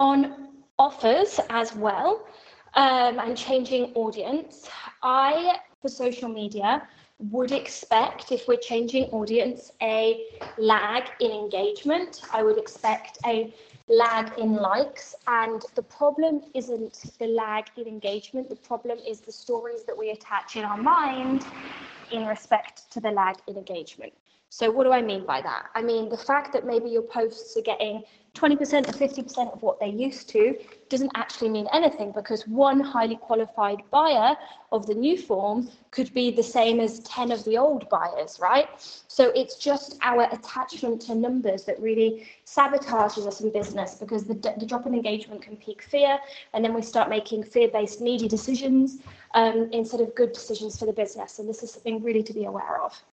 On offers as well um, and changing audience, I, for social media, would expect if we're changing audience a lag in engagement. I would expect a lag in likes. And the problem isn't the lag in engagement, the problem is the stories that we attach in our mind in respect to the lag in engagement. So, what do I mean by that? I mean the fact that maybe your posts are getting 20% or 50% of what they used to doesn't actually mean anything because one highly qualified buyer of the new form could be the same as 10 of the old buyers, right? So it's just our attachment to numbers that really sabotages us in business because the, the drop in engagement can peak fear and then we start making fear based, needy decisions um, instead of good decisions for the business. And this is something really to be aware of.